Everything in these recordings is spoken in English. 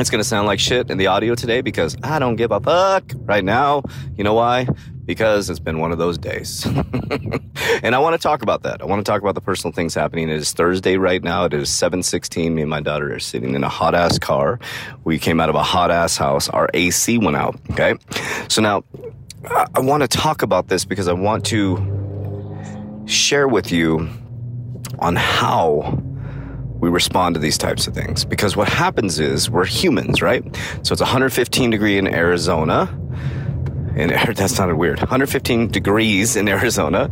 It's going to sound like shit in the audio today because I don't give a fuck right now. You know why? Because it's been one of those days. and I want to talk about that. I want to talk about the personal things happening. It is Thursday right now. It is 7:16. Me and my daughter are sitting in a hot ass car. We came out of a hot ass house. Our AC went out, okay? So now I want to talk about this because I want to share with you on how we respond to these types of things because what happens is we're humans, right? So it's 115 degree in Arizona. And that sounded weird. 115 degrees in Arizona.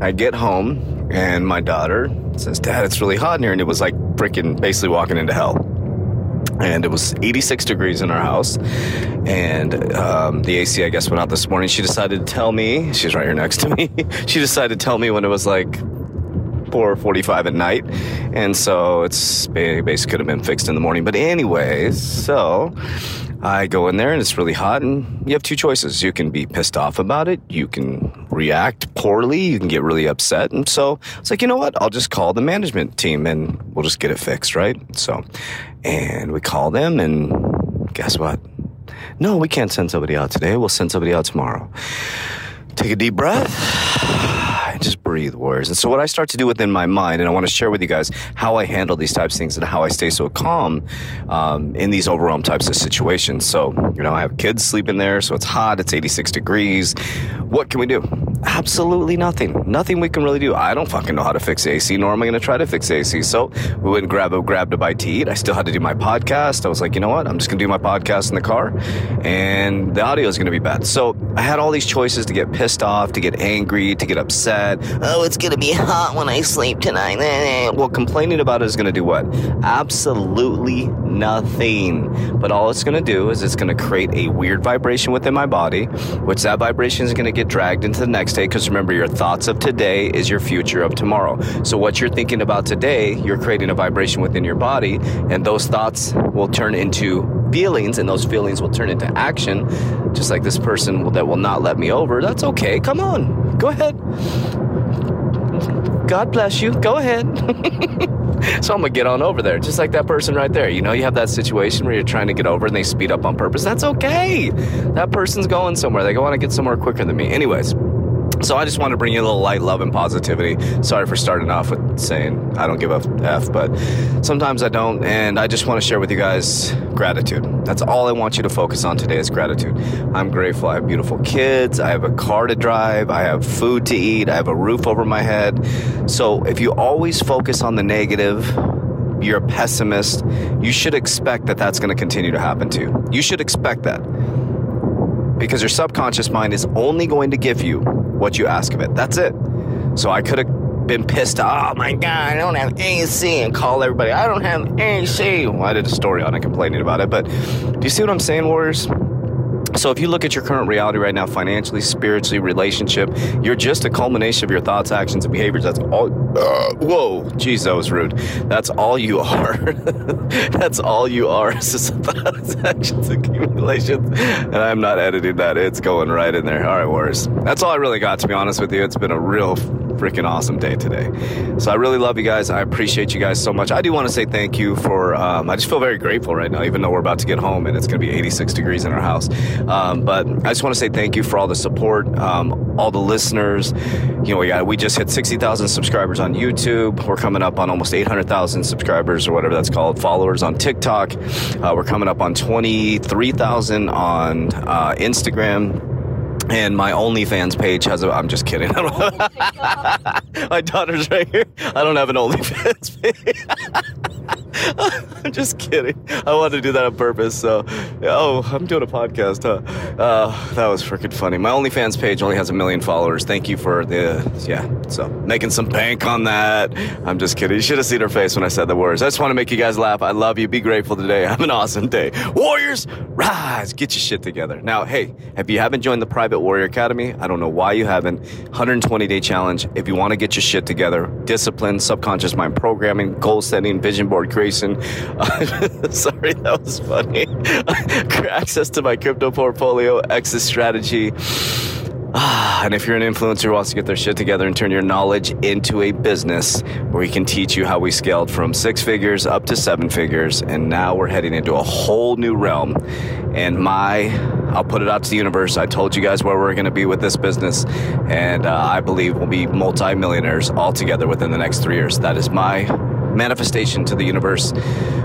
I get home and my daughter says, "Dad, it's really hot in here," and it was like freaking basically walking into hell. And it was 86 degrees in our house, and um, the AC, I guess, went out this morning. She decided to tell me. She's right here next to me. she decided to tell me when it was like 4:45 at night, and so it's basically could have been fixed in the morning. But anyways, so I go in there and it's really hot, and you have two choices. You can be pissed off about it, you can react poorly, you can get really upset, and so it's like you know what? I'll just call the management team and we'll just get it fixed, right? So, and we call them, and guess what? No, we can't send somebody out today. We'll send somebody out tomorrow. Take a deep breath and just breathe, warriors. And so, what I start to do within my mind, and I want to share with you guys how I handle these types of things and how I stay so calm um, in these overwhelmed types of situations. So, you know, I have kids sleeping there, so it's hot, it's 86 degrees. What can we do? Absolutely nothing. Nothing we can really do. I don't fucking know how to fix AC, nor am I going to try to fix AC. So, we went and grabbed a, grabbed a bite to eat. I still had to do my podcast. I was like, you know what? I'm just going to do my podcast in the car, and the audio is going to be bad. So, I had all these choices to get pissed off, to get angry, to get upset Oh, it's gonna be hot when I sleep tonight. Well, complaining about it is gonna do what? Absolutely nothing. But all it's gonna do is it's gonna create a weird vibration within my body, which that vibration is gonna get dragged into the next day. Because remember, your thoughts of today is your future of tomorrow. So what you're thinking about today, you're creating a vibration within your body, and those thoughts will turn into feelings, and those feelings will turn into action. Just like this person that will not let me over. That's okay. Come on, go ahead. God bless you. Go ahead. so I'm gonna get on over there, just like that person right there. You know, you have that situation where you're trying to get over and they speed up on purpose. That's okay. That person's going somewhere. They want to get somewhere quicker than me. Anyways. So I just want to bring you a little light, love, and positivity. Sorry for starting off with saying I don't give a f, but sometimes I don't, and I just want to share with you guys gratitude. That's all I want you to focus on today is gratitude. I'm grateful. I have beautiful kids. I have a car to drive. I have food to eat. I have a roof over my head. So if you always focus on the negative, you're a pessimist. You should expect that that's going to continue to happen to you. You should expect that because your subconscious mind is only going to give you what you ask of it. That's it. So I could have been pissed. Oh my God, I don't have AC and call everybody, I don't have AC. Well, I did a story on it complaining about it, but do you see what I'm saying, Warriors? So, if you look at your current reality right now, financially, spiritually, relationship, you're just a culmination of your thoughts, actions, and behaviors. That's all. Uh, whoa, jeez, that was rude. That's all you are. That's all you are. It's just thoughts, actions, accumulations. And I'm not editing that. It's going right in there. All right, Warriors. That's all I really got, to be honest with you. It's been a real freaking awesome day today. So I really love you guys. I appreciate you guys so much. I do want to say thank you for, um, I just feel very grateful right now, even though we're about to get home and it's going to be 86 degrees in our house. Um, but I just want to say thank you for all the support, um, all the listeners. You know, we, got, we just hit 60,000 subscribers on YouTube. We're coming up on almost 800,000 subscribers or whatever that's called, followers on TikTok. Uh, we're coming up on 23,000 on uh, Instagram. And my OnlyFans page has a. I'm just kidding. my daughter's right here. I don't have an OnlyFans page. I'm just kidding. I wanted to do that on purpose. So, oh, I'm doing a podcast, huh? Uh, that was freaking funny. My OnlyFans page only has a million followers. Thank you for the, yeah, so making some bank on that. I'm just kidding. You should have seen her face when I said the words. I just want to make you guys laugh. I love you. Be grateful today. Have an awesome day. Warriors, rise. Get your shit together. Now, hey, if you haven't joined the Private Warrior Academy, I don't know why you haven't. 120 day challenge. If you want to get your shit together, discipline, subconscious mind programming, goal setting, vision board creation. Sorry, that was funny. Access to my crypto portfolio, exit strategy. Ah, and if you're an influencer who wants to get their shit together and turn your knowledge into a business where we can teach you how we scaled from six figures up to seven figures, and now we're heading into a whole new realm. And my, I'll put it out to the universe. I told you guys where we're going to be with this business, and uh, I believe we'll be multimillionaires all together within the next three years. That is my manifestation to the universe.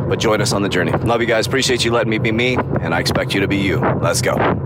But join us on the journey. Love you guys. Appreciate you letting me be me, and I expect you to be you. Let's go.